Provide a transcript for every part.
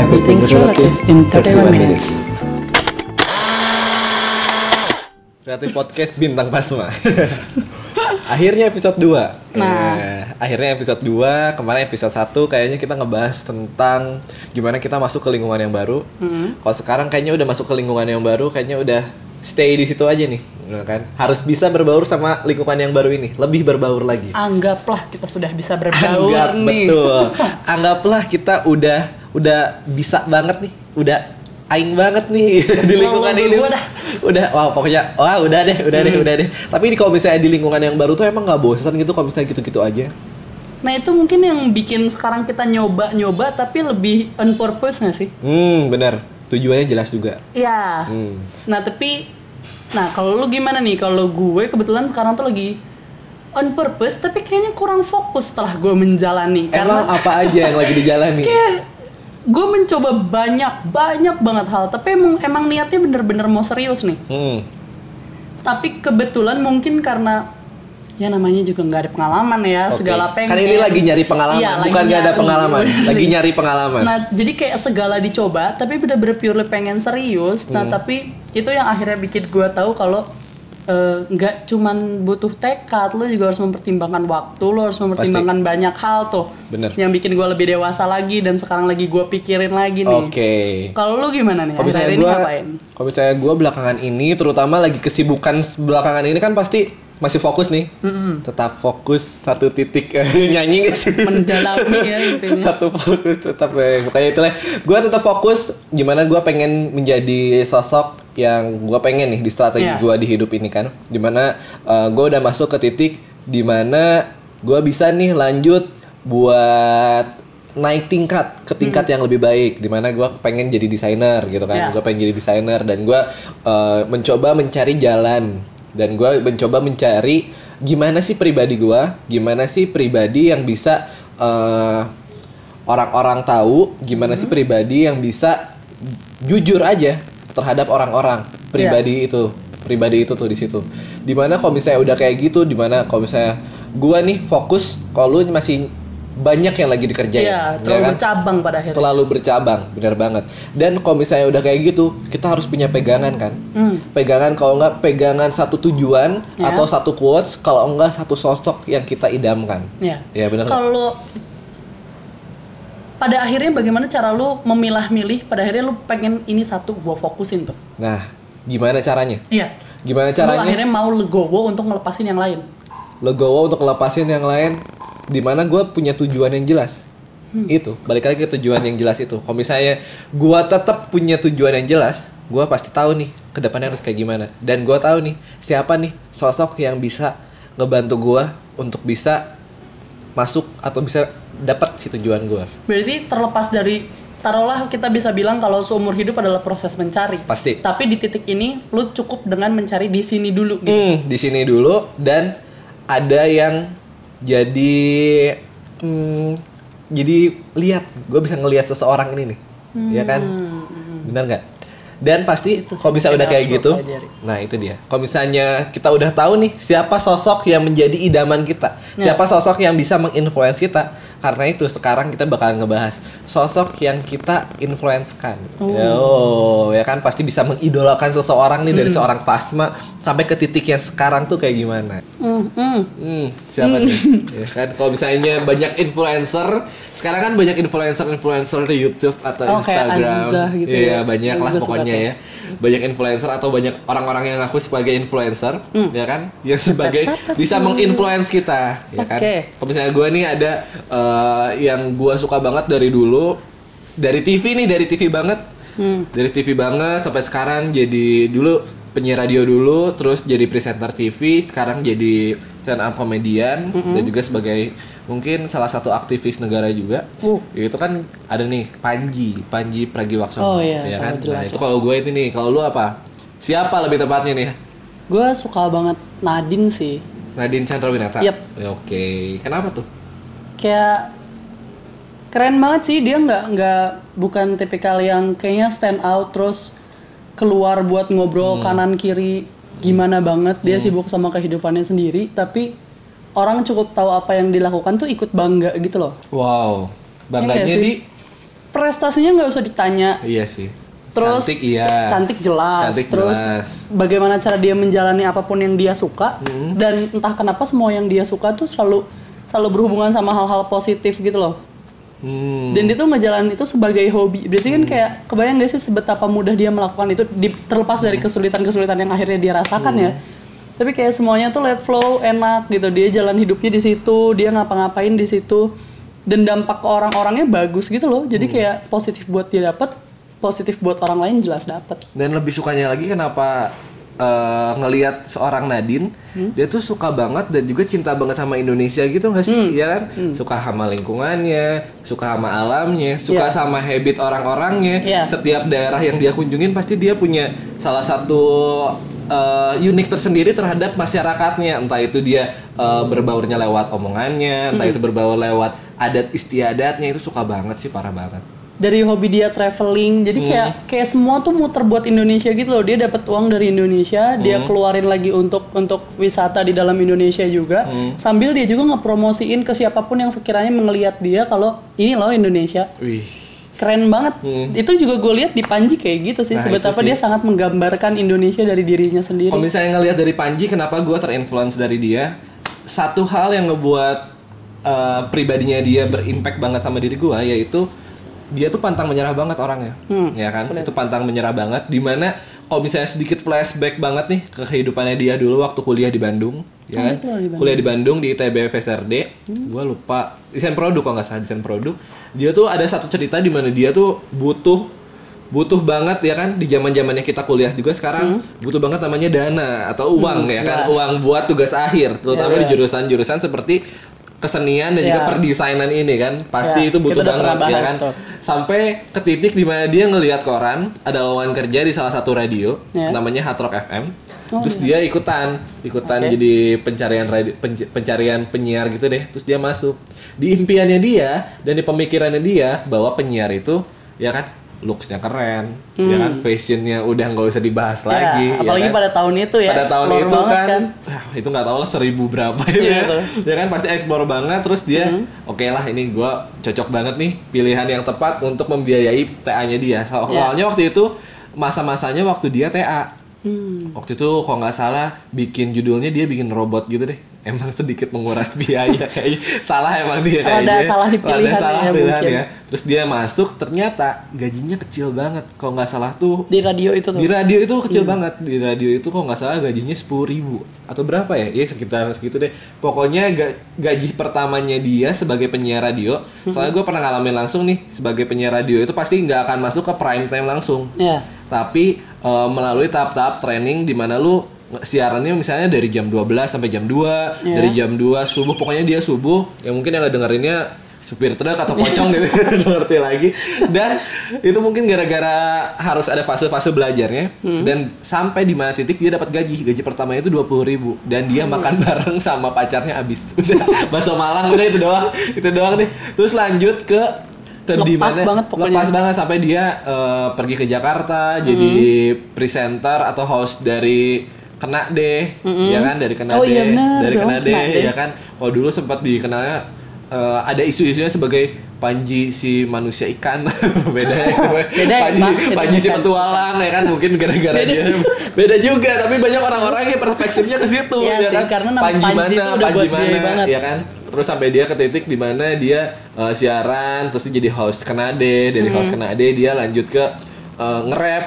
Everything's relative in 31 minutes. Kreatif Podcast Bintang Pasma. akhirnya episode 2. Nah. akhirnya episode 2, kemarin episode 1 kayaknya kita ngebahas tentang gimana kita masuk ke lingkungan yang baru. Kalau sekarang kayaknya udah masuk ke lingkungan yang baru, kayaknya udah stay di situ aja nih, ya kan? Harus bisa berbaur sama lingkungan yang baru ini, lebih berbaur lagi. Anggaplah kita sudah bisa berbaur Anggap nih. betul. Anggaplah kita udah udah bisa banget nih, udah aing banget nih di lingkungan ini. gua dah. Udah, wah pokoknya, wah udah deh, udah deh, udah deh. Tapi ini kalau misalnya di lingkungan yang baru tuh emang nggak bosan gitu kalau misalnya gitu-gitu aja. Nah itu mungkin yang bikin sekarang kita nyoba-nyoba tapi lebih on purpose nggak sih? Hmm, benar. Tujuannya jelas juga. Iya. Hmm. Nah tapi, nah kalau lu gimana nih? Kalau gue kebetulan sekarang tuh lagi on purpose tapi kayaknya kurang fokus setelah gue menjalani Emang karena apa aja yang lagi dijalani? kayak gue mencoba banyak banyak banget hal tapi emang emang niatnya bener-bener mau serius nih Hmm. tapi kebetulan mungkin karena ya namanya juga nggak ada pengalaman ya Oke. segala pengen Kan ini lagi nyari pengalaman, lagi bukan nggak ada pengalaman, lagi nyari pengalaman. nah jadi kayak segala dicoba tapi bener-bener purely pengen serius nah Hmm. tapi itu yang akhirnya bikin gue tahu kalau eh, nggak cuman butuh tekad lo juga harus mempertimbangkan waktu lo harus mempertimbangkan banyak hal tuh Bener. yang bikin gue lebih dewasa lagi dan sekarang lagi gue pikirin lagi nih Oke. kalau lu gimana nih Kalau ini gue, ngapain kalau misalnya gue belakangan ini, terutama lagi kesibukan belakangan ini kan pasti masih fokus nih. Tetap fokus satu titik nyanyi gak sih? mendalami ya intinya satu fokus tetap eh, makanya itulah gue tetap fokus gimana gue pengen menjadi sosok yang gue pengen nih di strategi Iya. gue di hidup ini kan. Di mana gue udah masuk ke titik di mana gue bisa nih lanjut buat naik tingkat ke tingkat yang lebih baik. Di mana gue pengen jadi desainer gitu kan. Iya. gue pengen jadi desainer dan gue eh, mencoba mencari jalan. Dan gue mencoba mencari gimana sih pribadi gue gimana sih pribadi yang bisa eh, orang-orang tahu gimana sih pribadi yang bisa jujur aja terhadap orang-orang pribadi itu pribadi itu tuh di situ di mana kalau misalnya udah kayak gitu di mana kalau misalnya gua nih fokus kalau lu masih banyak yang lagi dikerjain iya ya terlalu kan? bercabang pada akhirnya terlalu bercabang bener banget dan kalau misalnya udah kayak gitu kita harus punya pegangan kan Hmm. pegangan kalau nggak pegangan satu tujuan Ya. atau satu quotes kalau enggak satu sosok yang kita idamkan ya ya bener nggak? kalau pada akhirnya bagaimana cara lu memilah-milih? Pada akhirnya lu pengen ini satu gua fokusin tuh. Nah gimana caranya? Iya. Gimana lu caranya? akhirnya mau legowo untuk ngelepasin yang lain. Legowo untuk lepasin yang lain di mana gue punya tujuan yang jelas. Hmm. itu balik lagi ke tujuan yang jelas itu. Kalau misalnya gue tetap punya tujuan yang jelas gue pasti tahu nih ke depannya harus kayak gimana. Dan gue tahu nih siapa nih sosok yang bisa ngebantu gue untuk bisa masuk atau bisa dapat si tujuan gue berarti terlepas dari taruhlah kita bisa bilang kalau seumur hidup adalah proses mencari pasti tapi di titik ini lu cukup dengan mencari di sini dulu gitu. Hmm, di sini dulu dan ada yang jadi hmm, jadi lihat gue bisa ngelihat seseorang ini nih ya kan benar nggak dan pasti Hmm. Kalau bisa udah kayak gitu pelajari. nah itu dia kalau misalnya kita udah tahu nih siapa sosok yang menjadi idaman kita Ya. siapa sosok yang bisa menginfluence kita karena itu sekarang kita bakal ngebahas sosok yang kita influence-kan oh ya kan pasti bisa mengidolakan seseorang nih Hmm. dari seorang pasma sampai ke titik yang sekarang tuh kayak gimana Hmm, hmm. Hmm, siapa nih? Ya kan kalau misalnya banyak influencer, sekarang kan banyak influencer-influencer di YouTube atau Oh, kayak Instagram. Aziza gitu Iya, ya. banyak lah pokoknya ya. Banyak influencer atau banyak orang-orang yang ngaku sebagai influencer, ya kan? Yang sebagai bisa menginfluence kita, ya kan? Kalau misalnya gue nih ada eh, yang gue suka banget dari dulu dari TV nih, dari TV banget. Hmm. Dari TV banget sampai sekarang jadi dulu penyiar radio dulu, terus jadi presenter TV, sekarang jadi stand up komedian dan juga sebagai mungkin salah satu aktivis negara juga. Uh. Itu kan ada nih Panji, Panji Pragiwaksono, Oh, iya, ya tahu kan? jelas Nah, itu ya. kalau gue itu nih, kalau lu apa? Siapa lebih tepatnya nih? gue suka banget Nadine sih Nadine Chandrawinata. Yap. Ya, Oke, kenapa tuh? kayak keren banget sih dia nggak nggak bukan tipikal yang kayaknya stand out terus keluar buat ngobrol kanan kiri gimana banget dia sibuk sama kehidupannya sendiri tapi orang cukup tahu apa yang dilakukan tuh ikut bangga gitu loh Wow, bangganya sih? di prestasinya nggak usah ditanya Iya sih. terus cantik iya. cantik jelas Cantik terus jelas. bagaimana cara dia menjalani apa pun yang dia suka Hmm. dan entah kenapa semua yang dia suka tuh selalu selalu berhubungan sama hal-hal positif gitu loh Hmm. dan dia tuh ngejalanin itu sebagai hobi berarti kan kayak kebayang gak sih sebetapa mudah dia melakukan itu di- terlepas dari kesulitan-kesulitan yang akhirnya dia rasakan ya tapi kayak semuanya tuh let flow enak gitu dia jalan hidupnya di situ dia ngapa-ngapain di situ dan dampak ke orang-orangnya bagus gitu loh jadi kayak positif buat dia dapat positif buat orang lain jelas dapat Dan lebih sukanya lagi kenapa eh, ngelihat seorang Nadine, Hmm? dia tuh suka banget dan juga cinta banget sama Indonesia gitu nggak sih? Hmm. Iya kan? Suka sama lingkungannya, suka sama alamnya, suka Iya. sama habit orang-orangnya. Iya. Setiap daerah yang dia kunjungin pasti dia punya salah satu eh, unik tersendiri terhadap masyarakatnya. Entah itu dia eh, berbaurnya lewat omongannya, entah Hmm. itu berbaur lewat adat istiadatnya itu suka banget sih, parah banget. dari hobi dia traveling jadi kayak kayak semua tuh muter buat Indonesia gitu loh dia dapat uang dari Indonesia dia keluarin lagi untuk untuk wisata di dalam Indonesia juga sambil dia juga ngepromosiin ke siapa pun yang sekiranya mengelihat dia kalau ini loh Indonesia Wih. Keren banget itu juga gue lihat di Panji kayak gitu sih Nah, sebetapa sih. dia sangat menggambarkan Indonesia dari dirinya sendiri Kalau misalnya ngelihat dari Panji, kenapa gue terinfluence dari dia? Satu hal yang ngebuat uh, pribadinya dia berimpact banget sama diri gue, yaitu dia tuh pantang menyerah banget orangnya, ya kan? Itu pantang menyerah banget. Di mana kalau misalnya sedikit flashback banget nih ke kehidupannya dia dulu waktu kuliah di Bandung, ya Oh, kan? di Bandung. Kuliah di Bandung di ITB FSRD, gue lupa desain produk kalau nggak salah desain produk. Dia tuh ada satu cerita di mana dia tuh butuh butuh banget ya kan di zaman zamannya kita kuliah juga sekarang butuh banget namanya dana atau uang ya kan jelas. uang buat tugas akhir terutama Ya, di ya. jurusan-jurusan seperti kesenian dan juga Ya. perdesainan ini kan pasti Ya, itu butuh banget ya kan tuh. sampai ke titik di mana dia ngelihat koran ada lowongan kerja di salah satu radio Ya. namanya Hard Rock FM Oh, terus dia ikutan ikutan Oke. jadi pencarian radio, penc- pencarian penyiar gitu deh terus dia masuk di impiannya dia dan di pemikirannya dia bahwa penyiar itu ya kan looksnya keren ya kan fashionnya udah nggak usah dibahas Hmm. Ya, lagi ya apalagi kan? pada tahun itu ya pada tahun itu banget kan, ah, itu nggak tahu lah seribu berapa ya, Iya, ya. ya kan pasti eksplor banget terus dia oke lah ini gua cocok banget nih pilihan yang tepat untuk membiayai TA-nya dia Iya. soalnya waktu itu masa-masanya waktu dia TA Hmm. waktu itu kalau nggak salah bikin judulnya dia bikin robot gitu deh emang sedikit menguras biaya kayaknya salah emang dia kayaknya salah di pilihan salah ya, pilihan mungkin. ya terus dia masuk ternyata gajinya kecil banget kalau nggak salah tuh di radio itu tuh di radio itu kecil Hmm. banget. Di radio itu kok nggak salah gajinya sepuluh ribu atau berapa ya? Ya sekitar segitu deh. Pokoknya ga- gaji pertamanya dia sebagai penyiar radio. Hmm. Soalnya gue pernah ngalamin langsung nih sebagai penyiar radio itu pasti nggak akan masuk ke prime time langsung. ya Tapi eh, melalui tahap-tahap training di mana lu siarannya misalnya dari jam 12 sampai jam 2, Iya. dari jam 2 subuh pokoknya dia subuh. Ya mungkin yang dengerinnya supir truk atau pocong gitu nggak ngerti lagi. Dan itu mungkin gara-gara harus ada fase-fase belajarnya. Dan sampai di mana titik dia dapat gaji. Gaji pertamanya itu dua ribu. Dan dia makan bareng sama pacarnya abis. Udah bakso malang udah itu doang. Itu doang deh terus lanjut ke Lepas mana- banget pokoknya. lepas banget sampai dia eh, pergi ke Jakarta jadi presenter atau host dari Kena deh, ya kan? Dari Kena Oh deh, iya benar dari Kena deh, Kena Deh. ya kan. Oh dulu sempat dikenalnya eh, ada isu-isunya sebagai Panji si manusia ikan. Beda ya Beda ya, Panji, beda Panji si petualang ya kan? Mungkin gara-gara Beda dia. beda juga tapi banyak orang-orang yang perspektifnya ke situ Iya ya sih, kan? karena Panji Panji mana itu udah Panji mana ya kan terus sampai dia ke titik di mana dia eh, siaran terus dia jadi host Kenade dari Hmm. host Kenade dia lanjut ke eh, nge-rap.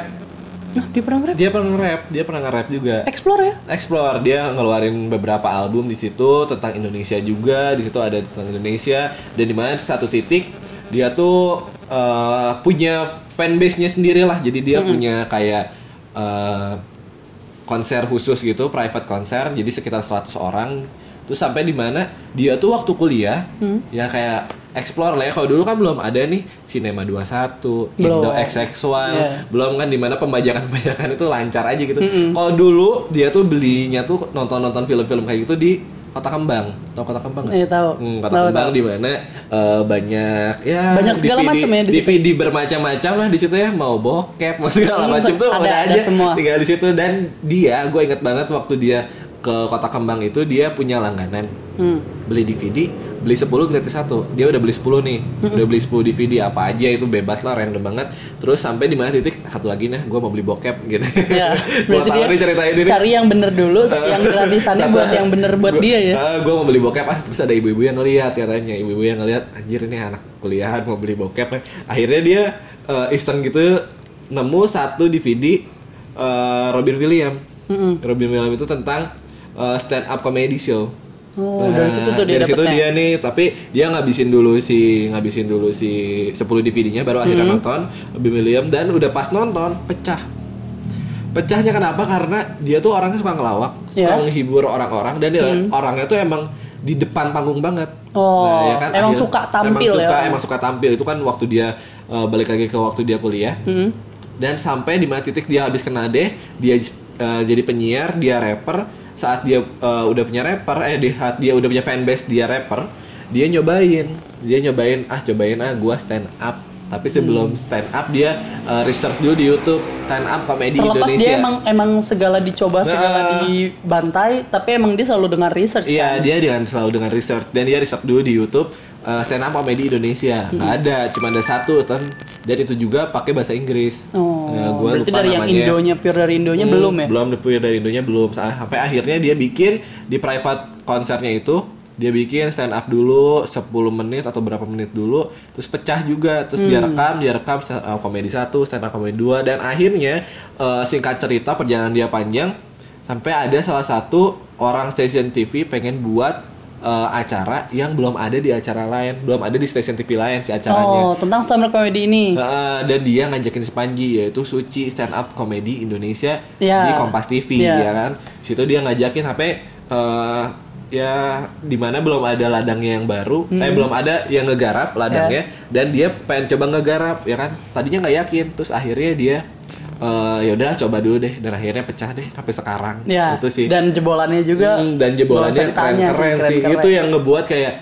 Nah dia pernah nge-rap? Dia pernah nge-rap dia pernah nge-rap juga. Explore ya? Explore. Dia ngeluarin beberapa album di situ tentang Indonesia juga. Di situ ada tentang Indonesia. Dan di mana satu titik dia tuh eh, punya fanbase-nya sendiri lah jadi dia punya kayak eh, konser khusus gitu private konser. Jadi sekitar 100 orang terus sampai di mana dia tuh waktu kuliah ya kayak explore lah ya kalau dulu kan belum ada nih Cinema 21, Indo Belum. XX1 Iya. belum kan di mana pembajakan-pembajakan itu lancar aja gitu. Kalau dulu dia tuh belinya tuh nonton-nonton film-film kayak gitu di Kota Kembang. Tahu Kota Kembang nggak? Iya, tahu. Hmm, Kota Tahu, Kembang di mana eh, banyak ya Banyak segala DVD, macam ya di situ. DVD bermacam-macam lah di situ ya, mau bokep, mau segala Hmm, macam tuh ada- ada aja semua. tinggal di situ dan dia gue inget banget waktu dia ke Kota Kembang itu dia punya langganan. Hmm. beli DVD beli 10 gratis satu. Dia udah beli 10 nih. Udah beli 10 DVD apa aja itu bebas lah random banget. Terus sampai di mana titik satu lagi nih gue mau beli bokep gitu. Ya, Gua berarti dia nih ceritain ini. cari yang bener dulu, yang gratisannya buat yang bener buat dia ya. gue mau beli bokep ah terus ada ibu-ibu yang ngeliat katanya. Ibu-ibu yang ngeliat anjir ini anak kuliahan mau beli bokep akhirnya dia eh, iseng gitu nemu satu DVD eh, Robin Williams. Robin Williams itu tentang eh, stand up comedy show Oh, dari situ tuh dia dari situ dia nih tapi dia ngabisin dulu si ngabisin dulu si 10 DVD-nya baru akhirnya Hmm. nonton Robin Williams dan udah pas nonton pecah pecahnya kenapa karena dia tuh orangnya suka ngelawak suka Iya. menghibur orang-orang dan dia orangnya tuh emang di depan panggung banget Nah, Oh, emang suka tampil emang ya suka, orang. emang suka tampil itu kan waktu dia eh, balik lagi ke waktu dia kuliah Hmm. dan sampai di mana titik dia habis kena deh dia eh, jadi penyiar dia rapper saat dia eh, udah punya rapper eh di saat dia udah punya fanbase dia rapper dia nyobain dia nyobain ah cobain ah gua stand up tapi sebelum Hmm. stand up dia eh, research dulu di YouTube stand up komedi Terlepas Indonesia dia emang emang segala dicoba, segala Nah. dibantai, tapi emang dia selalu dengan research Iya, kan. dia dengan selalu dengan research dan dia research dulu di YouTube uh, stand up comedy Indonesia. Hmm. Ada, cuma ada satu kan. Dan itu juga pakai bahasa Inggris. Oh, Ya, gua berarti lupa dari yang namanya. Indonya pure dari Indonya Hmm, belum ya? Belum depuy dari Indonya belum. Sa- Sampai akhirnya dia bikin di private konsernya itu dia bikin stand up dulu 10 menit atau berapa menit dulu terus pecah juga terus dia Hmm. rekam dia rekam stand up komedi satu stand up komedi dua dan akhirnya eh, singkat cerita perjalanan dia panjang sampai ada salah satu orang stasiun TV pengen buat eh, acara yang belum ada di acara lain belum ada di stasiun TV lain si acaranya Oh, tentang stand up comedy ini. Heeh, dan dia ngajakin si Panji yaitu Suci stand up comedy Indonesia Ya. di Kompas TV Ya. ya kan. Situ dia ngajakin sampai eh, ya di mana belum ada ladangnya yang baru, eh belum ada yang ngegarap ladangnya dan dia pengen coba ngegarap ya kan. Tadinya nggak yakin, terus akhirnya dia eh ya udah coba dulu deh dan akhirnya pecah deh sampai sekarang. Ya. Itu sih. Dan jebolannya juga. Hmm, dan jebolannya ditanya keren-keren sih. keren-keren. Itu yang ngebuat kayak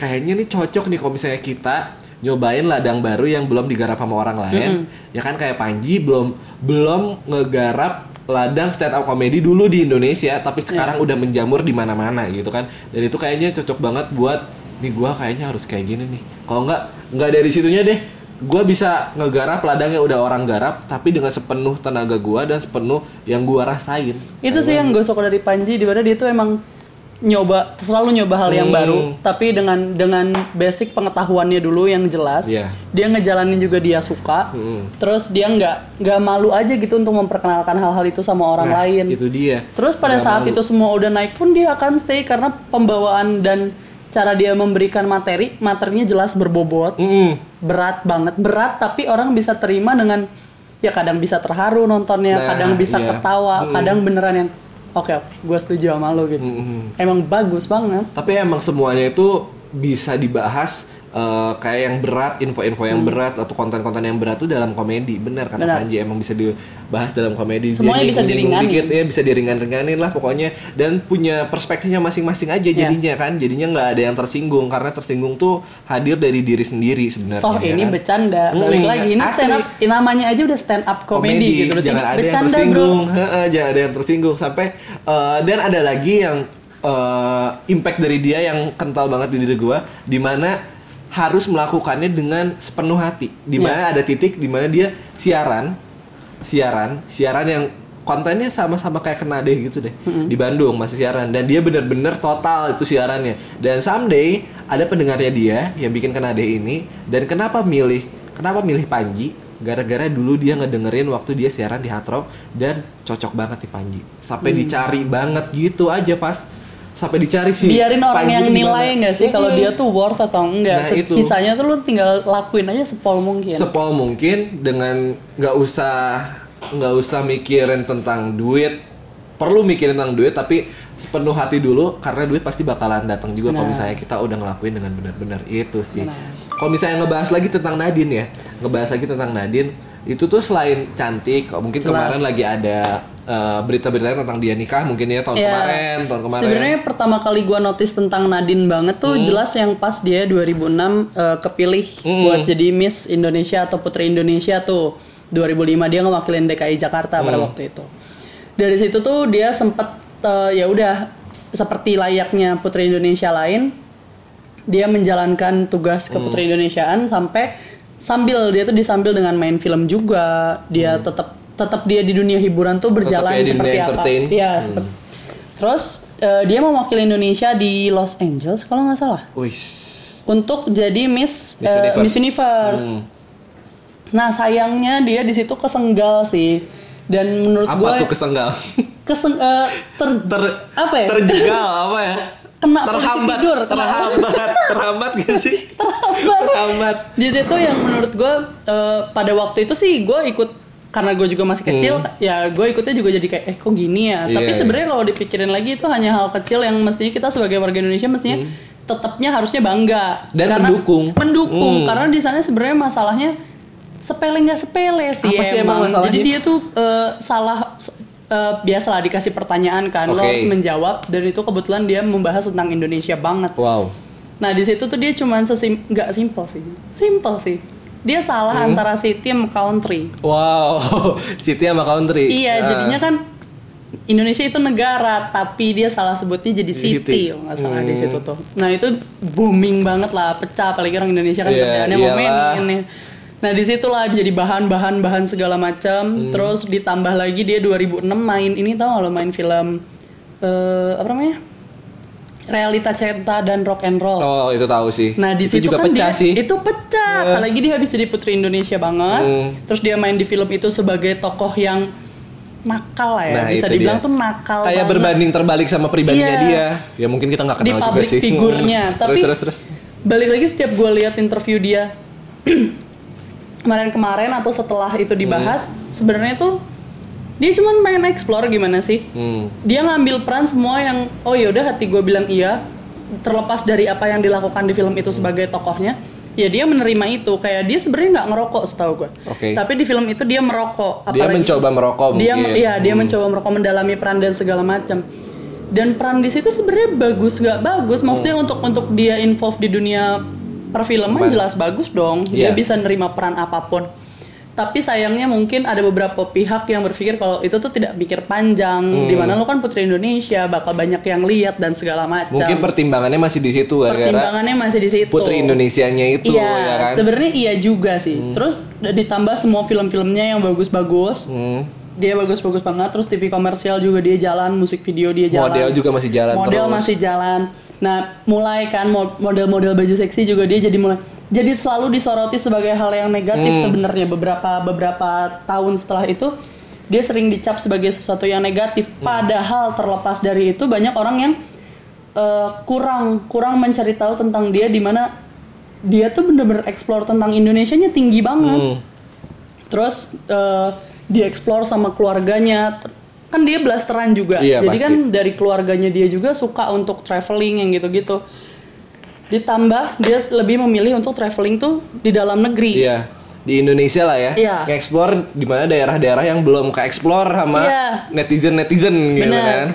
kayaknya nih cocok nih kalau misalnya kita nyobain ladang baru yang belum digarap sama orang lain. Ya kan kayak Panji belum belum ngegarap ladang stand up comedy dulu di Indonesia tapi sekarang udah menjamur di mana-mana gitu kan. Dan itu kayaknya cocok banget buat nih gua kayaknya harus kayak gini nih. Kalau nggak nggak dari situnya deh gua bisa ngegarap ladang yang udah orang garap tapi dengan sepenuh tenaga gua dan sepenuh yang gua rasain Itu sih yang gue suka dari Panji, di mana dia tuh emang nyoba selalu nyoba hal yang Hmm. baru, tapi dengan dengan basic pengetahuannya dulu yang jelas. Iya. Dia ngejalanin juga dia suka. Hmm. Terus dia nggak nggak malu aja gitu untuk memperkenalkan hal-hal itu sama orang Nah, lain. itu dia Terus pada Nggak saat malu. itu semua udah naik pun dia akan stay karena pembawaan dan cara dia memberikan materi, materinya jelas berbobot, Mm-mm. berat banget, berat tapi orang bisa terima dengan ya kadang bisa terharu nontonnya, Nah, kadang bisa iya. ketawa, Mm. kadang beneran yang oke, gue setuju sama lo gitu. Mm-mm. Emang bagus banget. Tapi emang semuanya itu bisa dibahas eh, kayak yang berat, info-info yang berat atau konten-konten yang berat tuh dalam komedi, benar kata Hmm. Benar. Panji emang bisa dibahas dalam komedi. Semuanya bisa diringanin. dikit, ya bisa diringan-ringanin lah pokoknya dan punya perspektifnya masing-masing aja Iya. jadinya kan. Jadinya nggak ada yang tersinggung karena tersinggung tuh hadir dari diri sendiri sebenarnya. Toh ya ini kan? bercanda, Hmm, balik lagi ini asli. stand up, namanya aja udah stand up comedy gitu. berarti jangan ada yang tersinggung Heeh, jangan ada yang tersinggung sampai eh, dan ada lagi yang eh, impact dari dia yang kental banget di diri gua di mana harus melakukannya dengan sepenuh hati. Di Iya. mana ada titik di mana dia siaran siaran siaran yang kontennya sama-sama kayak Kenade gitu deh. Di Bandung masih siaran. Dan dia bener-bener total itu siarannya. Dan someday ada pendengarnya dia yang bikin Kenade ini. Dan kenapa milih kenapa milih Panji? Gara-gara dulu dia ngedengerin waktu dia siaran di Hard Rock dan cocok banget nih Panji. Sampai dicari banget gitu aja pas sampai dicari sih biarin orang Panji yang nilai nggak sih kalau dia tuh worth atau enggak Nah, itu. sisanya tuh lu tinggal lakuin aja sepol mungkin sepol mungkin dengan nggak usah nggak usah mikirin tentang duit perlu mikirin tentang duit tapi sepenuh hati dulu karena duit pasti bakalan datang juga kalau Nah. misalnya kita udah ngelakuin dengan benar-benar itu sih Benar. kalau misalnya ngebahas lagi tentang Nadine ya ngebahas lagi tentang Nadine itu tuh selain cantik mungkin Jelas. kemarin lagi ada eh, berita-berita tentang dia nikah mungkin ya tahun Ya, kemarin tahun kemarin Sebenarnya pertama kali gua notice tentang Nadine banget tuh jelas yang pas dia 2006 eh, kepilih Hmm. buat jadi Miss Indonesia atau Putri Indonesia tuh. 2005 dia ngewakilin DKI Jakarta pada Hmm. waktu itu. Dari situ tuh dia sempet eh, ya udah seperti layaknya Putri Indonesia lain dia menjalankan tugas ke Putri Hmm. Indonesiaan sampai sambil dia tuh disambil dengan main film juga dia tetap tetap dia di dunia hiburan tuh berjalan Hmm. ya seperti dunia apa entertain. Hmm. Seperti terus eh, dia mewakili Indonesia di Los Angeles kalau nggak salah Wih. untuk jadi Miss Miss eh, Universe. Miss Universe. Hmm. Nah sayangnya dia di situ kesenggal sih dan menurut gue Apa tuh kesenggal? keseng eh, ter- Ter apa ya terjegal apa ya? Kena terhambat, tidur, kena- terhambat, terhambat gak sih? terhambat. di situ yang menurut gue eh, pada waktu itu sih gue ikut karena gue juga masih kecil ya gue ikutnya juga jadi kayak eh kok gini ya tapi Hmm. Iya, sebenarnya kalau dipikirin lagi itu hanya hal kecil yang mestinya kita sebagai warga Indonesia mestinya tetapnya harusnya bangga Hmm. Dan Karena- mendukung. mendukung Hmm. karena di sana sebenarnya masalahnya sepele nggak sepele sih Apa sih emang emang jadi dia tuh eh, salah eh, biasalah dikasih pertanyaan kan lo Oke. harus menjawab dan itu kebetulan dia membahas tentang Indonesia banget Wow. Nah di situ tuh dia cuman sesim nggak simple sih, simple sih. Dia salah Hmm. antara city sama country. Wow. City sama country. Iya, Ah. jadinya kan Indonesia itu negara, tapi dia salah sebutnya jadi City. kalau nggak salah di Hmm. situ tuh. Nah itu booming banget lah, pecah apalagi orang Indonesia kan Iya, kerjaannya iyalah. ngomenin ya. Nah di situlah jadi bahan-bahan bahan segala macam. Hmm. Terus ditambah lagi dia 2006 main ini tau nggak lo main film eh apa namanya? Realita Cinta dan Rock and Roll. Oh, itu tahu sih. Nah di itu situ juga kan pecah dia, sih. itu pecah. Apalagi dia habis jadi putri Indonesia banget. Hmm. Terus dia main di film itu sebagai tokoh yang nakal lah ya. Nah, Bisa dibilang dia. tuh nakal Kayak banget. berbanding terbalik sama pribadinya Iya. dia. Ya mungkin kita nggak Di kenal juga public sih. figurnya. Hmm. Tapi terus terus terus. balik lagi setiap gue lihat interview dia kemarin-kemarin atau setelah itu dibahas, sebenarnya tuh dia cuman pengen explore gimana sih. Hmm. Dia ngambil peran semua yang oh yaudah hati gue bilang iya terlepas dari apa yang dilakukan di film itu sebagai tokohnya ya dia menerima itu kayak dia sebenarnya nggak ngerokok setahu gue Oke. tapi di film itu dia merokok Dia apalagi- mencoba merokok dia mungkin. iya dia Hmm. mencoba merokok mendalami peran dan segala macam dan peran di situ sebenarnya bagus nggak bagus maksudnya Hmm. untuk untuk dia involve di dunia perfilman Man- jelas bagus dong dia Iya. bisa nerima peran apa pun tapi sayangnya mungkin ada beberapa pihak yang berpikir kalau itu tuh tidak pikir panjang Hmm. di mana lu kan putri Indonesia bakal banyak yang lihat dan segala macam Mungkin pertimbangannya masih di situ pertimbangannya masih di situ putri Indonesianya itu Iya, ya kan. sebenarnya iya juga sih. Terus ditambah semua film-filmnya yang bagus-bagus. Hmm. Dia bagus-bagus banget. Terus TV komersial juga dia jalan, musik video dia jalan. Model juga masih jalan Model terus. masih jalan. Nah, mulai kan mo- model-model baju seksi juga dia jadi mulai jadi selalu disoroti sebagai hal yang negatif Hmm. sebenarnya beberapa beberapa tahun setelah itu dia sering dicap sebagai sesuatu yang negatif. Hmm. Padahal terlepas dari itu banyak orang yang eh, kurang kurang mencari tahu tentang dia di mana dia tuh bener-bener explore tentang Indonesianya tinggi banget. Hmm. Terus eh, dieksplor sama keluarganya. Kan dia blasteran juga. Iya, Jadi pasti. kan dari keluarganya dia juga suka untuk traveling yang gitu-gitu. Ditambah dia lebih memilih untuk traveling tuh di dalam negeri. Iya. Di Indonesia lah ya. Iya. Nge-explore di mana daerah-daerah yang belum ke-explore sama Iya. netizen-netizen gitu Benar. kan.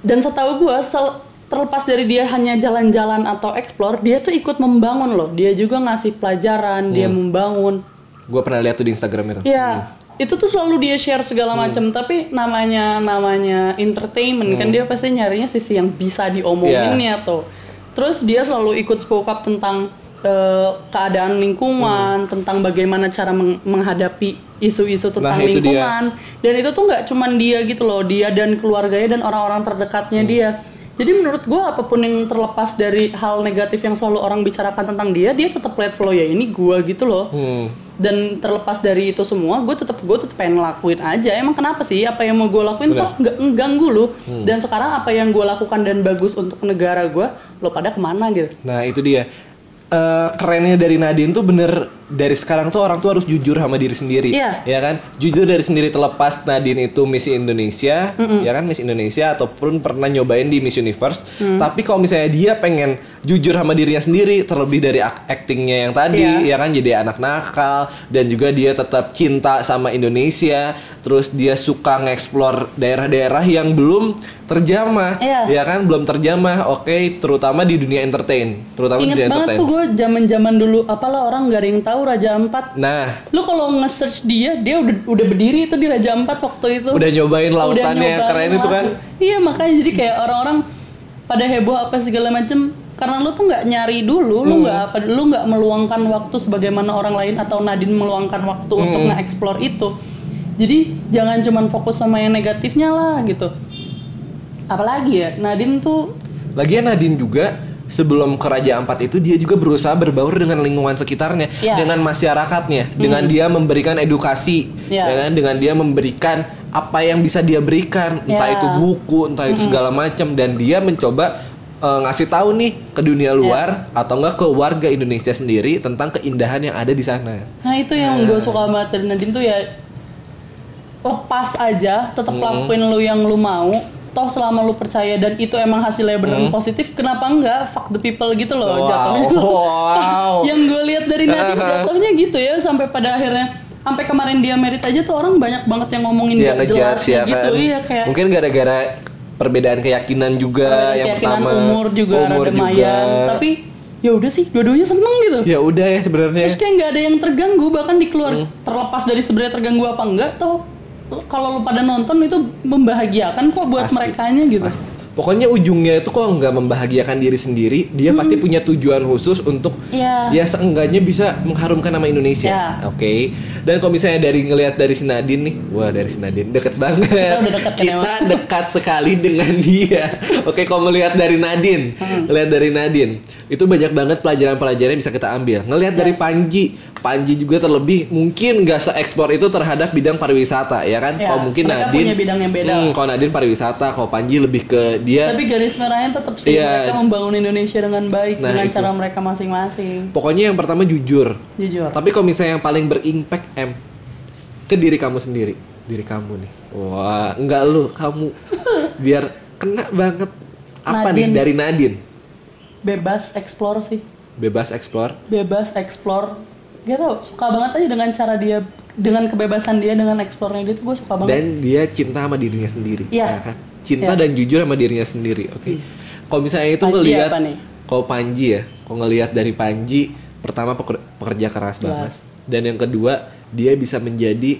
Dan setahu gua sel- terlepas dari dia hanya jalan-jalan atau explore, dia tuh ikut membangun loh. Dia juga ngasih pelajaran, dia Hmm. membangun. Gue pernah lihat tuh di Instagram itu. Ya, itu tuh selalu dia share segala macam. Tapi namanya namanya entertainment kan dia pasti nyarinya sisi yang bisa diomonginnya tuh. Terus dia selalu ikut spoke up tentang eh, keadaan lingkungan, tentang bagaimana cara meng- menghadapi isu-isu tentang Nah, itu dia. lingkungan. Dan itu tuh nggak cuman dia gitu loh, dia dan keluarganya dan orang-orang terdekatnya dia. Jadi menurut gua apa pun yang terlepas dari hal negatif yang selalu orang bicarakan tentang dia, dia tetap let flow ya ini gua gitu loh Hmm. dan terlepas dari itu semua gue tetap gue tetap pengen lakuin aja emang kenapa sih apa yang mau gue lakuin toh nggak mengganggu lu Hmm. dan sekarang apa yang gue lakukan dan bagus untuk negara gue lo pada ke mana gitu Nah itu dia. Eh, kerennya dari Nadine tuh bener dari sekarang tuh orang tuh harus jujur sama diri sendiri, Iya. ya kan? Jujur dari sendiri terlepas Nadine itu Miss Indonesia, ya kan Miss Indonesia ataupun pernah nyobain di Miss Universe. Mm. Tapi kalau misalnya dia pengen jujur sama dirinya sendiri, terlebih dari actingnya yang tadi, Iya. ya kan jadi anak nakal dan juga dia tetap cinta sama Indonesia, terus dia suka nge-explore daerah-daerah yang belum terjamah, Iya. ya kan belum terjamah, oke, terutama di dunia entertain, terutama di inget dunia banget entertain. tuh gue zaman zaman dulu apalah orang gak ada yang tahu Raja Ampat Nah, lu kalau nge-search dia dia udah udah berdiri itu di Raja Ampat waktu itu udah nyobain Udah lautannya yang nyobain keren itu kan? iya makanya jadi kayak orang-orang pada heboh apa segala macem karena lu tuh nggak nyari dulu, lu Hmm. nggak apa, lu nggak meluangkan waktu sebagaimana orang lain atau Nadine meluangkan waktu untuk Hmm. nge-explore itu. Jadi jangan cuman fokus sama yang negatifnya lah gitu. Apalagi ya, Nadine tuh Lagian Nadine juga sebelum ke Raja Ampat itu dia juga berusaha berbaur dengan lingkungan sekitarnya, Ya. dengan masyarakatnya, dengan dia memberikan edukasi, Ya. ya kan? dengan dia memberikan apa yang bisa dia berikan, entah Ya. itu buku, entah itu segala macam dan dia mencoba eh, ngasih tahu nih ke dunia luar atau enggak ke warga Indonesia sendiri tentang keindahan yang ada di sana. Nah itu yang gue suka banget dari Nadine tuh ya lepas aja, tetap lakuin lu yang lu mau. Toh selama lu percaya dan itu emang hasilnya beneran positif, kenapa enggak fuck the people gitu loh Wow. jatuhnya. Wow. yang gue lihat dari Nadine jatuhnya gitu ya sampai pada akhirnya sampai kemarin dia merit aja tuh orang banyak banget yang ngomongin Dia gak jelas ya gitu. kan. Iya kayak Mungkin gara-gara perbedaan keyakinan juga perbedaan yang keyakinan pertama umur juga umur rada mayan. Tapi ya udah sih, dua-duanya seneng gitu. ya udah ya sebenarnya. Terus kayak nggak ada yang terganggu bahkan di keluar Hmm. terlepas dari sebenarnya terganggu apa enggak toh kalau lu pada nonton itu membahagiakan kok buat Pasti. merekanya gitu. Pokoknya ujungnya itu kok nggak membahagiakan diri sendiri, dia pasti punya tujuan khusus untuk Iya. ya seenggaknya bisa mengharumkan nama Indonesia. Ya. Oke. Dan kalau misalnya dari ngelihat dari si Nadine nih, wah dari si Nadine deket banget. Kita udah deket kan Kita dekat sekali dengan dia. Oke, kalau melihat dari Nadine, Hmm. ngelihat dari Nadine, itu banyak banget pelajaran-pelajaran yang bisa kita ambil. Ngelihat dari Panji, Panji juga terlebih mungkin nggak se-ekspor itu terhadap bidang pariwisata, ya kan? Ya, kalau mungkin mereka Nadine punya bidang yang beda. Hmm, kalau Nadine pariwisata, kalau Panji lebih ke dia Tapi garis merahnya tetap sih Iya. mereka membangun Indonesia dengan baik Nah, dengan itu. cara mereka masing-masing. Pokoknya yang pertama jujur. Jujur. Tapi kalau misalnya yang paling berimpact M ke diri kamu sendiri, diri kamu nih. Wah, enggak lu, kamu biar kena banget apa nih Nadine. dari Nadine? Bebas explore sih. Bebas explore. Bebas explore. Gak tau, suka banget aja dengan cara dia dengan kebebasan dia dengan explore-nya dia tuh gue suka banget. Dan dia cinta sama dirinya sendiri, Iya. ya kan? Cinta Iya. dan jujur sama dirinya sendiri. Oke. Kalau misalnya itu Panji ngelihat nih? kalau Panji ya, kalau ngelihat dari Panji pertama peker- pekerja keras banget. Dan yang kedua, dia bisa menjadi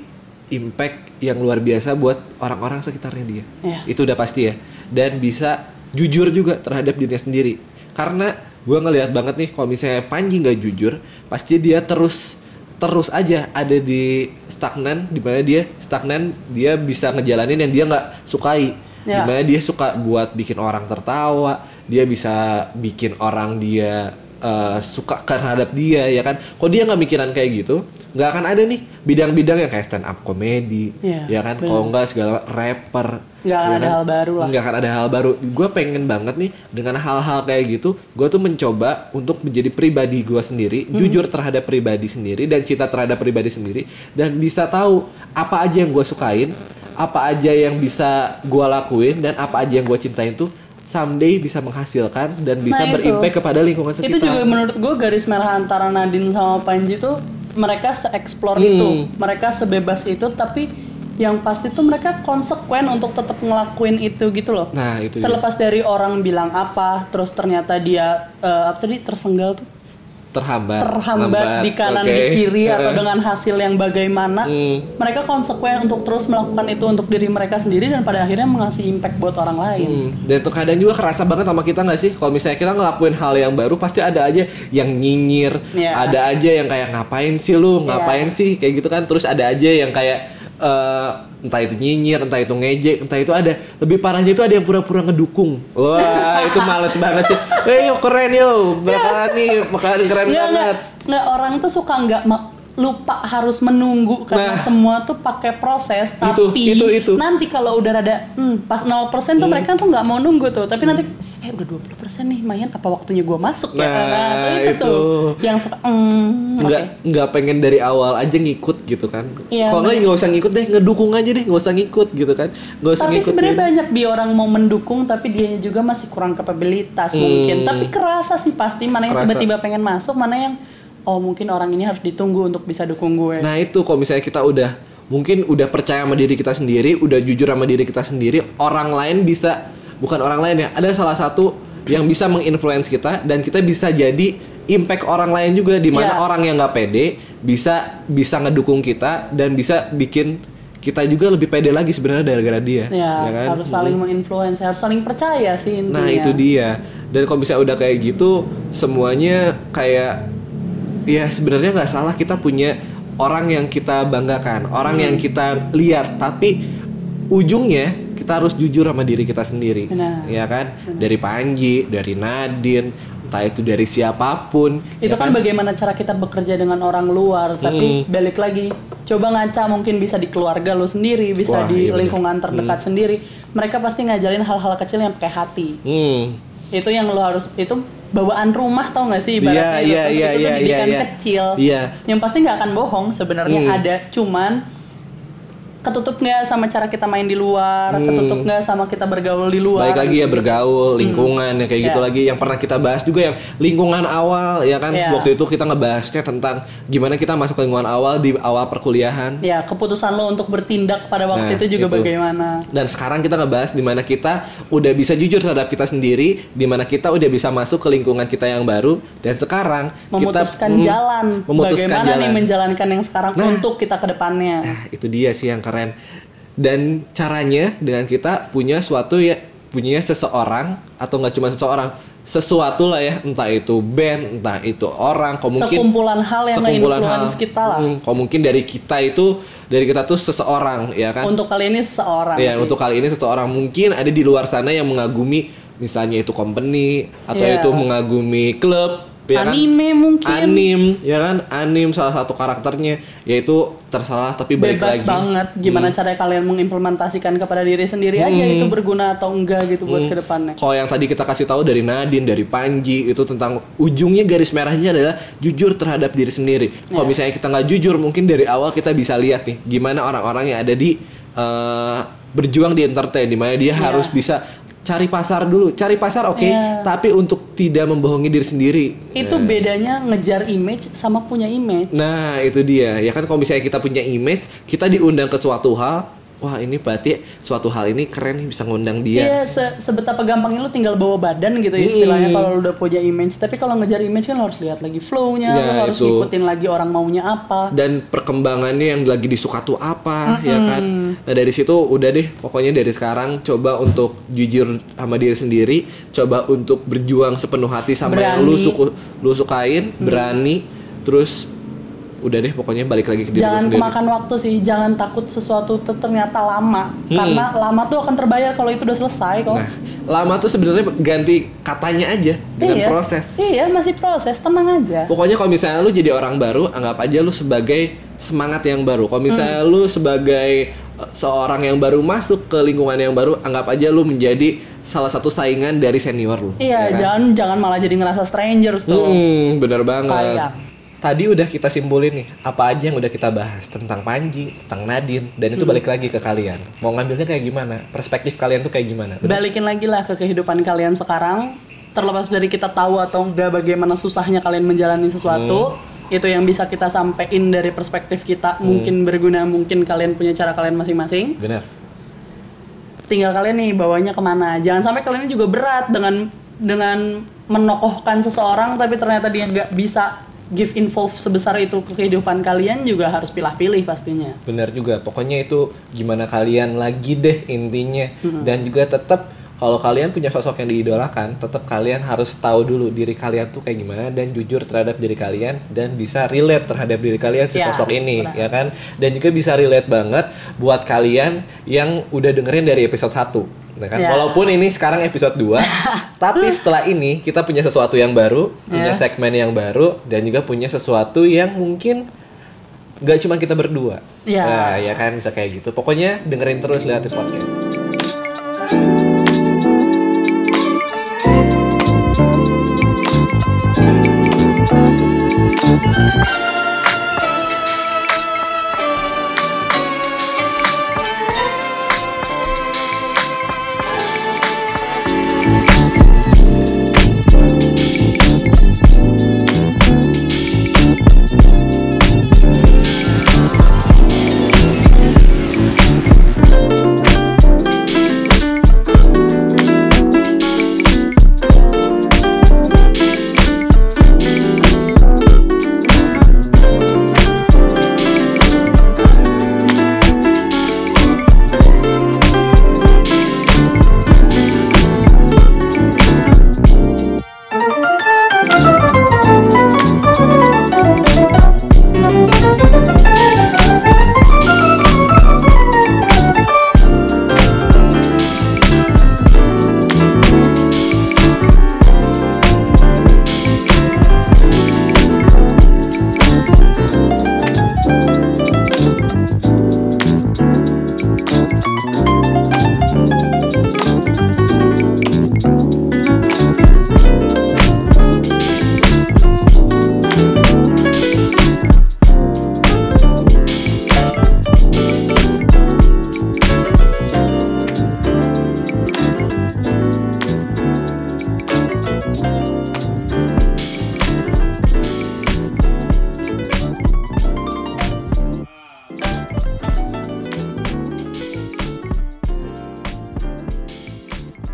impact yang luar biasa buat orang-orang sekitarnya dia. Iya. Itu udah pasti ya. Dan bisa jujur juga terhadap dirinya sendiri. Karena gua ngelihat banget nih kalau misalnya Panji nggak jujur, pasti dia terus terus aja ada di stagnan di mana dia stagnan dia bisa ngejalanin yang dia nggak sukai Ya. di mana dia suka buat bikin orang tertawa dia bisa bikin orang dia eh, suka terhadap dia ya kan? Kok dia nggak mikiran kayak gitu? Nggak akan ada nih bidang-bidang yang kayak stand up komedi Iya, ya kan? kalau nggak segala rapper Nggak akan ya ada hal baru lah. nggak akan ada hal baru. Gue pengen banget nih dengan hal-hal kayak gitu gue tuh mencoba untuk menjadi pribadi gue sendiri Hmm. jujur terhadap pribadi sendiri dan cinta terhadap pribadi sendiri dan bisa tahu apa aja yang gue sukain apa aja yang bisa gue lakuin dan apa aja yang gue cintain tuh someday bisa menghasilkan dan bisa Nah, itu. berimpact kepada lingkungan itu sekitar juga menurut gue garis merah antara Nadine sama Panji tuh mereka se-explore Hmm. itu. Mereka sebebas itu tapi yang pasti tuh mereka konsekuen untuk tetap ngelakuin itu gitu loh. Nah itu terlepas dari orang bilang apa terus ternyata dia eh, apa tadi tersenggal tuh terhambat terhambat di kanan oke. di kiri atau dengan hasil yang bagaimana Hmm. mereka konsekuen untuk terus melakukan itu untuk diri mereka sendiri dan pada akhirnya mengasih impact buat orang lain Hmm, dan terkadang juga kerasa banget sama kita nggak sih kalau misalnya kita ngelakuin hal yang baru pasti ada aja yang nyinyir Iya. ada aja yang kayak ngapain sih lu ngapain Iya. sih kayak gitu kan terus ada aja yang kayak eh, entah itu nyinyir entah itu ngejek entah itu ada. Lebih parahnya itu ada yang pura-pura ngedukung. Wah itu males banget sih. Eh yo keren yo bakalan nih? Bakalan keren banget. nggak, orang tuh suka nggak lupa harus menunggu karena Nah. semua tuh pakai proses Itu, tapi itu, itu. nanti kalau udah ada hmm, pas 0% tuh mereka tuh nggak mau nunggu tuh. Tapi nanti eh udah 20% nih mayan. Apa waktunya gua masuk ya? Nah, tuh itu, itu. tuh yang suka hmm, oke. Nggak nggak pengen dari awal aja ngikut gitu kan. Iya, kalau nggak nggak usah ngikut deh. Ngedukung aja deh. Nggak usah ngikut gitu kan. Nggak usah tapi sebenarnya banyak bi orang mau mendukung tapi dianya juga masih kurang kapabilitas mungkin. Tapi kerasa sih pasti. Mana yang Hmm. Tiba-tiba pengen masuk mana yang oh mungkin orang ini harus ditunggu untuk bisa dukung gue. Nah itu kalau misalnya kita udah mungkin udah percaya sama diri kita sendiri, udah jujur sama diri kita sendiri, orang lain bisa bukan orang lain ya, ada salah satu yang bisa menginfluence kita dan kita bisa jadi impact orang lain juga di mana Iya. orang yang nggak pede bisa bisa ngedukung kita dan bisa bikin kita juga lebih pede lagi sebenarnya gara-gara dia, ya, ya kan? harus saling menginfluence harus saling percaya sih intinya Nah itu dia. dan kalau misalnya udah kayak gitu semuanya kayak ya sebenarnya nggak salah kita punya orang yang kita banggakan orang yang kita lihat tapi ujungnya kita harus jujur sama diri kita sendiri Benar. ya kan dari Panji dari Nadine entah itu dari siapa pun itu ya kan bagaimana cara kita bekerja dengan orang luar tapi Hmm. balik lagi coba ngaca mungkin bisa di keluarga lo sendiri bisa Wah, di iya bener. lingkungan terdekat sendiri mereka pasti ngajarin hal-hal kecil yang pakai hati hmm. itu yang lo harus itu bawaan rumah tau gak sih ibaratnya itu, iya, Tapi iya, itu tuh iya, didikan iya, iya. kecil Iya. yang pasti nggak akan bohong sebenarnya Hmm. ada cuman ketutup nggak sama cara kita main di luar ketutup nggak sama kita bergaul di luar Hmm. Baik lagi ya gitu. bergaul, lingkungan ya kayak gitu Ya. lagi yang pernah kita bahas juga yang lingkungan awal ya kan Ya. waktu itu kita ngebahasnya tentang gimana kita masuk ke lingkungan awal di awal perkuliahan ya keputusan lo untuk bertindak pada waktu Nah, itu juga itu. bagaimana dan sekarang kita ngebahas di mana kita udah bisa jujur terhadap kita sendiri, di mana kita udah bisa masuk ke lingkungan kita yang baru dan sekarang memutuskan kita hmm, jalan memutuskan bagaimana jalan. nih menjalankan yang sekarang Nah. untuk kita ke depannya Nah, itu dia sih yang keren. Dan caranya dengan kita punya suatu ya punya seseorang atau nggak cuma seseorang, sesuatu lah ya, entah itu band, entah itu orang, kok mungkin Sekumpulan hal yang sekumpulan hal. kita lah. Hmm, kok mungkin dari kita itu dari kita tuh seseorang ya kan? untuk kali ini seseorang ya, sih. untuk kali ini seseorang mungkin ada di luar sana yang mengagumi misalnya itu company atau Iya. itu mengagumi klub ya kan? anime mungkin anim ya kan anim salah satu karakternya yaitu tersalah tapi balik bebas lagi banget gimana Hmm. caranya kalian mengimplementasikan kepada diri sendiri aja itu berguna atau enggak gitu buat ke depannya kalau yang tadi kita kasih tahu dari Nadine dari Panji itu tentang ujungnya garis merahnya adalah jujur terhadap diri sendiri kalau Ya. misalnya kita nggak jujur mungkin dari awal kita bisa lihat nih gimana orang-orang yang ada di eh, berjuang di entertain di mana dia Ya. harus bisa cari pasar dulu. Cari pasar oke. Ya. tapi untuk tidak membohongi diri sendiri. Itu bedanya ngejar image sama punya image. Nah itu dia. Ya kan kalau misalnya kita punya image kita diundang ke suatu hal wah ini berarti suatu hal ini keren nih bisa ngundang dia Iya, se sebetapa gampangnya lu tinggal bawa badan gitu ya istilahnya kalau lu udah punya image. Tapi kalau ngejar image kan lu harus lihat lagi flow-nya, lu Ya, harus itu. ngikutin lagi orang maunya apa. dan perkembangannya yang lagi disuka tuh apa ya kan nah dari situ udah deh pokoknya dari sekarang coba untuk jujur sama diri sendiri coba untuk berjuang sepenuh hati sama yang lu Berani. suku lu sukain berani terus udah deh pokoknya balik lagi ke diri Jangan sendiri kemakan waktu sih, jangan takut sesuatu tuh ternyata lama. Karena lama tuh akan terbayar kalau itu udah selesai kok. nah lama tuh sebenarnya ganti katanya aja dengan iya. proses Iya, masih proses, tenang aja. Pokoknya kalau misalnya lu jadi orang baru, anggap aja lu sebagai semangat yang baru. Kalau misalnya Hmm. lu sebagai uh, seorang yang baru masuk ke lingkungan yang baru, anggap aja lu menjadi salah satu saingan dari senior lu. Iya, ya kan? jangan jangan malah jadi ngerasa strangers tuh. Hmm, bener banget. Sayang. Tadi udah kita simpulin nih, apa aja yang udah kita bahas tentang Panji, tentang Nadine, dan Hmm. itu balik lagi ke kalian. Mau ngambilnya kayak gimana? Perspektif kalian tuh kayak gimana? Bener? Balikin lagi lah ke kehidupan kalian sekarang. Terlepas dari kita tahu atau enggak bagaimana susahnya kalian menjalani sesuatu, Hmm. itu yang bisa kita sampein dari perspektif kita. Mungkin berguna, mungkin kalian punya cara kalian masing-masing. Bener. Tinggal kalian nih bawanya ke mana. Jangan sampai kalian juga berat dengan dengan menokohkan seseorang, tapi ternyata dia nggak bisa give involve sebesar itu ke kehidupan kalian juga harus pilih-pilih pastinya. Bener juga, pokoknya itu gimana kalian lagi deh intinya. Dan juga tetap kalau kalian punya sosok yang diidolakan, tetap kalian harus tahu dulu diri kalian tuh kayak gimana dan jujur terhadap diri kalian dan bisa relate terhadap diri kalian si Ya, sosok ini, benar. ya kan? Dan juga bisa relate banget buat kalian yang udah dengerin dari episode 1. Nah kan, Ya. walaupun ini sekarang episode 2, tapi setelah ini kita punya sesuatu yang baru, punya Ya. segmen yang baru dan juga punya sesuatu yang mungkin nggak cuma kita berdua. Ya. Nah, ya kan bisa kayak gitu. Pokoknya dengerin terus lihat podcast.